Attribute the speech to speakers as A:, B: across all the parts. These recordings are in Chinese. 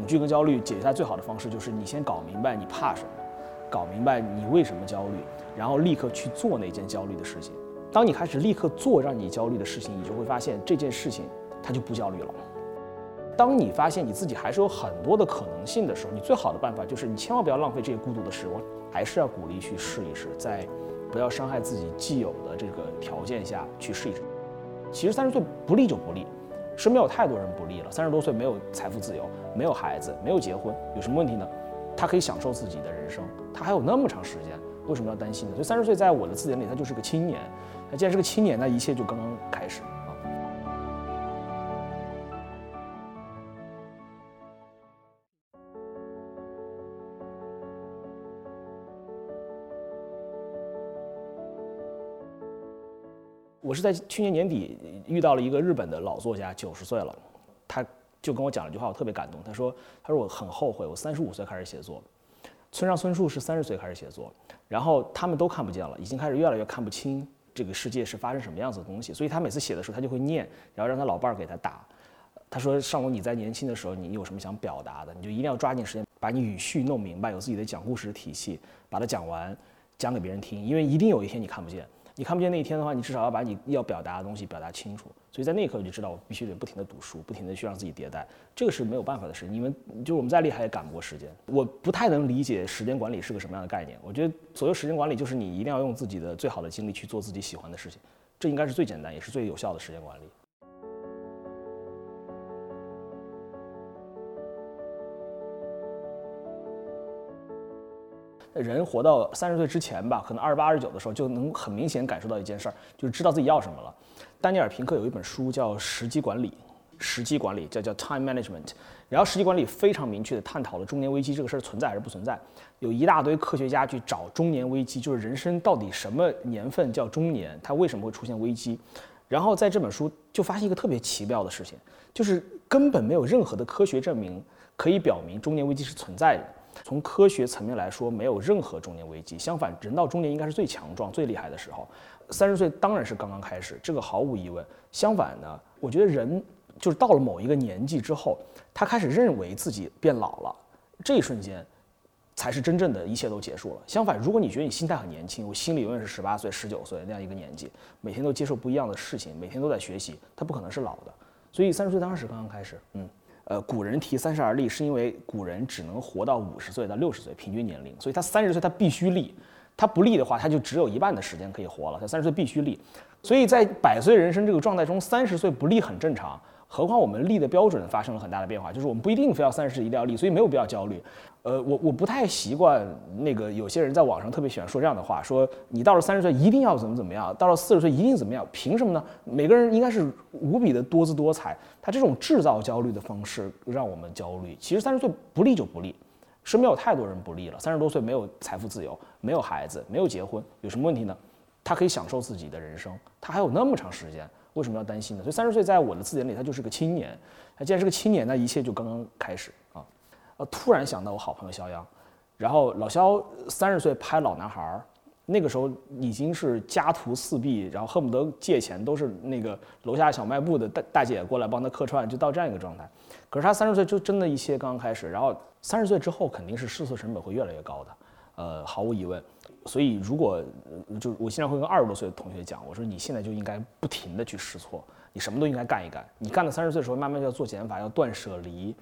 A: 恐惧跟焦虑解决它最好的方式就是你先搞明白你怕什么，搞明白你为什么焦虑，然后立刻去做那件焦虑的事情。当你开始立刻做让你焦虑的事情，你就会发现这件事情它就不焦虑了。当你发现你自己还是有很多的可能性的时候，你最好的办法就是你千万不要浪费这些孤独的时光，还是要鼓励去试一试，在不要伤害自己既有的这个条件下去试一试。其实三十岁不立就不立。身边有太多人不利了，三十多岁没有财富自由，没有孩子，没有结婚，有什么问题呢？他可以享受自己的人生，他还有那么长时间，为什么要担心呢？所以三十岁在我的字典里，他就是个青年。那既然是个青年，那一切就刚刚开始。我是在去年年底遇到了一个日本的老作家，九十岁了，他就跟我讲了一句话，我特别感动。他说：“他说我很后悔，我三十五岁开始写作，村上春树是三十岁开始写作，然后他们都看不见了，已经开始越来越看不清这个世界是发生什么样子的东西。所以他每次写的时候，他就会念，然后让他老伴儿给他打。他说：上龙，你在年轻的时候，你有什么想表达的，你就一定要抓紧时间把你语序弄明白，有自己的讲故事的体系，把它讲完，讲给别人听，因为一定有一天你看不见。”你看不见那一天的话，你至少要把你要表达的东西表达清楚。所以在那一刻，我就知道我必须得不停的读书，不停的去让自己迭代。这个是没有办法的事。你们就是我们再厉害也赶不过时间。我不太能理解时间管理是个什么样的概念。我觉得所有时间管理就是你一定要用自己的最好的精力去做自己喜欢的事情，这应该是最简单也是最有效的时间管理。人活到三十岁之前吧，可能二十八、二十九的时候，就能很明显感受到一件事儿，就是知道自己要什么了。丹尼尔·平克有一本书叫《时机管理》，时机管理叫叫 Time Management。然后时机管理非常明确的探讨了中年危机这个事儿存在还是不存在。有一大堆科学家去找中年危机，就是人生到底什么年份叫中年，它为什么会出现危机？然后在这本书就发现一个特别奇妙的事情，就是根本没有任何的科学证明可以表明中年危机是存在的。从科学层面来说，没有任何中年危机。相反，人到中年应该是最强壮、最厉害的时候。三十岁当然是刚刚开始，这个毫无疑问。相反呢，我觉得人就是到了某一个年纪之后，他开始认为自己变老了，这一瞬间才是真正的一切都结束了。相反，如果你觉得你心态很年轻，我心里永远是十八岁、十九岁那样一个年纪，每天都接受不一样的事情，每天都在学习，他不可能是老的。所以三十岁当时刚刚开始，嗯。呃，古人提三十而立，是因为古人只能活到五十岁到六十岁平均年龄，所以他三十岁他必须立，他不立的话，他就只有一半的时间可以活了。他三十岁必须立，所以在百岁人生这个状态中，三十岁不立很正常。何况我们立的标准发生了很大的变化，就是我们不一定非要三十岁一定要立，所以没有必要焦虑。呃，我我不太习惯那个有些人在网上特别喜欢说这样的话，说你到了三十岁一定要怎么怎么样，到了四十岁一定怎么样，凭什么呢？每个人应该是无比的多姿多彩，他这种制造焦虑的方式让我们焦虑。其实三十岁不利就不利，身边有太多人不利了，三十多岁没有财富自由，没有孩子，没有结婚，有什么问题呢？他可以享受自己的人生，他还有那么长时间。为什么要担心呢？所以三十岁在我的字典里，他就是个青年。他既然是个青年，那一切就刚刚开始啊！呃，突然想到我好朋友肖央，然后老肖三十岁拍《老男孩》，那个时候已经是家徒四壁，然后恨不得借钱都是那个楼下小卖部的大大姐过来帮他客串，就到这样一个状态。可是他三十岁就真的一些刚刚开始，然后三十岁之后肯定是试错成本会越来越高的，呃，毫无疑问。所以，如果就我现在会跟二十多岁的同学讲，我说你现在就应该不停的去试错，你什么都应该干一干。你干到三十岁的时候，慢慢就要做减法，要断舍离。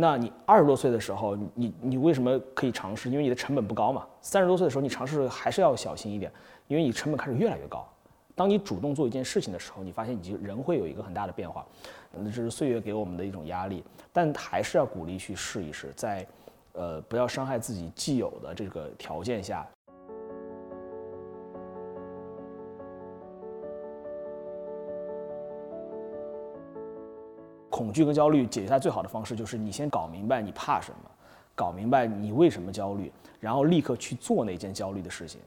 A: 那你二十多岁的时候，你你为什么可以尝试？因为你的成本不高嘛。三十多岁的时候，你尝试还是要小心一点，因为你成本开始越来越高。当你主动做一件事情的时候，你发现你就人会有一个很大的变化。那这是岁月给我们的一种压力，但还是要鼓励去试一试，在呃不要伤害自己既有的这个条件下。恐惧跟焦虑解决它最好的方式就是你先搞明白你怕什么，搞明白你为什么焦虑，然后立刻去做那件焦虑的事情，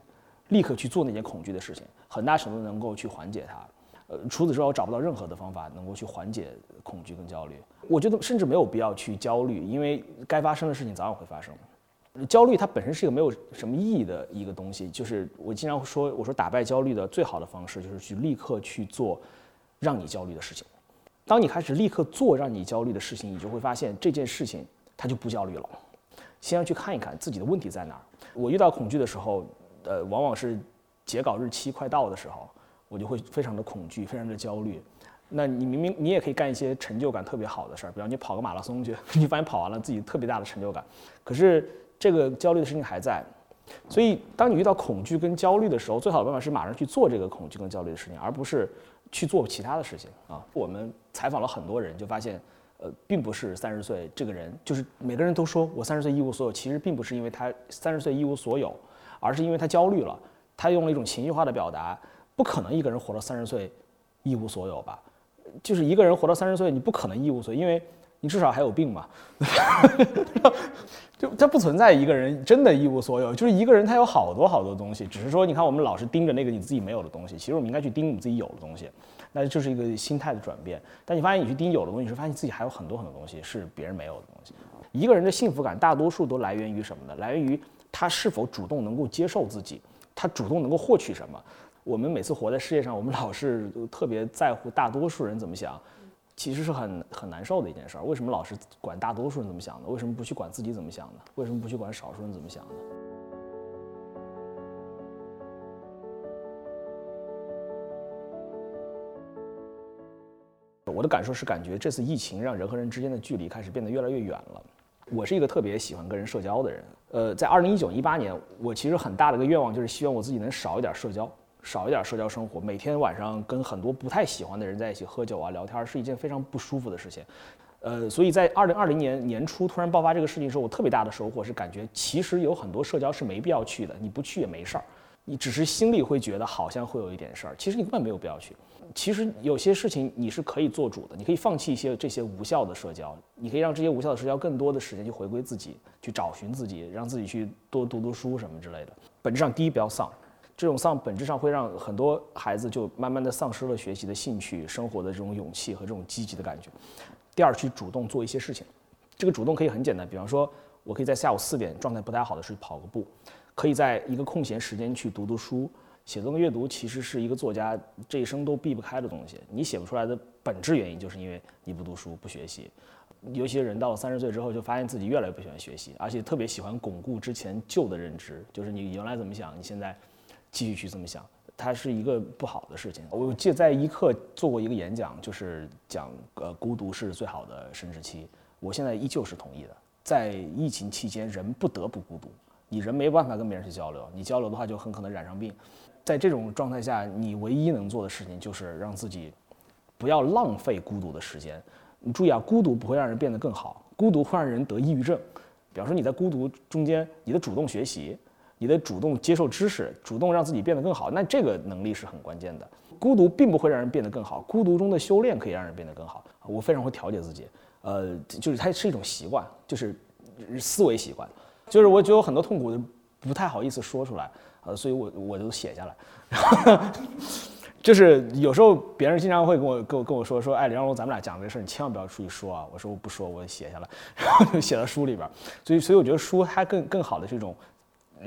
A: 立刻去做那件恐惧的事情，很大程度能够去缓解它。呃，除此之外，我找不到任何的方法能够去缓解恐惧跟焦虑。我觉得甚至没有必要去焦虑，因为该发生的事情早晚会发生。焦虑它本身是一个没有什么意义的一个东西。就是我经常说，我说打败焦虑的最好的方式就是去立刻去做让你焦虑的事情。当你开始立刻做让你焦虑的事情，你就会发现这件事情它就不焦虑了。先要去看一看自己的问题在哪儿。我遇到恐惧的时候，呃，往往是截稿日期快到的时候，我就会非常的恐惧，非常的焦虑。那你明明你也可以干一些成就感特别好的事儿，比方你跑个马拉松去，你发现跑完了自己特别大的成就感。可是这个焦虑的事情还在，所以当你遇到恐惧跟焦虑的时候，最好的办法是马上去做这个恐惧跟焦虑的事情，而不是去做其他的事情啊。我们采访了很多人，就发现。呃，并不是三十岁这个人，就是每个人都说我三十岁一无所有，其实并不是因为他三十岁一无所有，而是因为他焦虑了。他用了一种情绪化的表达，不可能一个人活到三十岁一无所有吧？就是一个人活到三十岁，你不可能一无所有，因为你至少还有病嘛。就他不存在一个人真的一无所有，就是一个人他有好多好多东西，只是说你看我们老是盯着那个你自己没有的东西，其实我们应该去盯你自己有的东西。那就是一个心态的转变。但你发现你去盯有的东西，你是发现自己还有很多很多东西是别人没有的东西。一个人的幸福感大多数都来源于什么呢？来源于他是否主动能够接受自己，他主动能够获取什么。我们每次活在世界上，我们老是特别在乎大多数人怎么想，其实是很很难受的一件事儿。为什么老是管大多数人怎么想呢？为什么不去管自己怎么想呢？为什么不去管少数人怎么想呢？我的感受是，感觉这次疫情让人和人之间的距离开始变得越来越远了。我是一个特别喜欢跟人社交的人，呃，在二零一九一八年，我其实很大的一个愿望就是希望我自己能少一点社交，少一点社交生活。每天晚上跟很多不太喜欢的人在一起喝酒啊、聊天，是一件非常不舒服的事情。呃，所以在二零二零年年初突然爆发这个事情的时候，我特别大的收获是感觉其实有很多社交是没必要去的，你不去也没事儿，你只是心里会觉得好像会有一点事儿，其实你根本没有必要去。其实有些事情你是可以做主的，你可以放弃一些这些无效的社交，你可以让这些无效的社交更多的时间去回归自己，去找寻自己，让自己去多读读书什么之类的。本质上，第一不要丧，这种丧本质上会让很多孩子就慢慢的丧失了学习的兴趣、生活的这种勇气和这种积极的感觉。第二，去主动做一些事情，这个主动可以很简单，比方说，我可以在下午四点状态不太好的时候跑个步，可以在一个空闲时间去读读书。写作跟阅读其实是一个作家这一生都避不开的东西。你写不出来的本质原因，就是因为你不读书、不学习。有些人到了三十岁之后，就发现自己越来越不喜欢学习，而且特别喜欢巩固之前旧的认知，就是你原来怎么想，你现在继续去这么想，它是一个不好的事情。我记得在一课做过一个演讲，就是讲呃孤独是最好的生殖期。我现在依旧是同意的。在疫情期间，人不得不孤独，你人没办法跟别人去交流，你交流的话就很可能染上病。在这种状态下，你唯一能做的事情就是让自己不要浪费孤独的时间。你注意啊，孤独不会让人变得更好，孤独会让人得抑郁症。比方说你在孤独中间，你的主动学习，你的主动接受知识，主动让自己变得更好，那这个能力是很关键的。孤独并不会让人变得更好，孤独中的修炼可以让人变得更好。我非常会调节自己，呃，就是它是一种习惯，就是思维习惯，就是我觉得有很多痛苦的不太好意思说出来。呃，所以我我就写下来，就是有时候别人经常会跟我跟我跟我说说，哎，梁龙，咱们俩讲这事儿，你千万不要出去说啊。我说我不说，我写下来，然后就写到书里边。所以所以我觉得书它更更好的是一种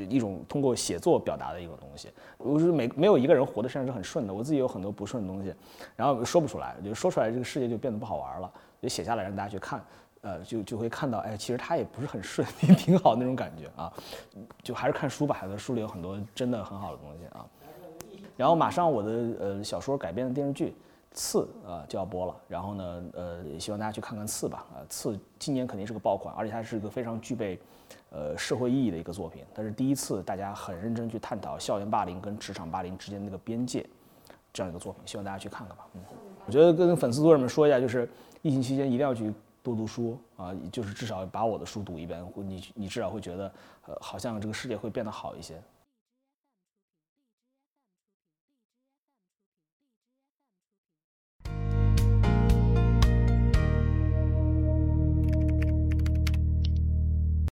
A: 一种通过写作表达的一种东西。我是每没有一个人活的身上是很顺的，我自己有很多不顺的东西，然后说不出来，就说出来这个世界就变得不好玩了，就写下来让大家去看。呃，就就会看到，哎，其实他也不是很顺，也挺好那种感觉啊，就还是看书吧，还是书里有很多真的很好的东西啊。然后马上我的呃小说改编的电视剧《刺》啊就要播了，然后呢，呃，也希望大家去看看《刺》吧，啊，《刺》今年肯定是个爆款，而且它是一个非常具备呃社会意义的一个作品，它是第一次大家很认真去探讨校园霸凌跟职场霸凌之间那个边界这样一个作品，希望大家去看看吧。嗯，我觉得跟粉丝多人们说一下，就是疫情期间一定要去。多读书啊，就是至少把我的书读一遍，你你至少会觉得，呃，好像这个世界会变得好一些。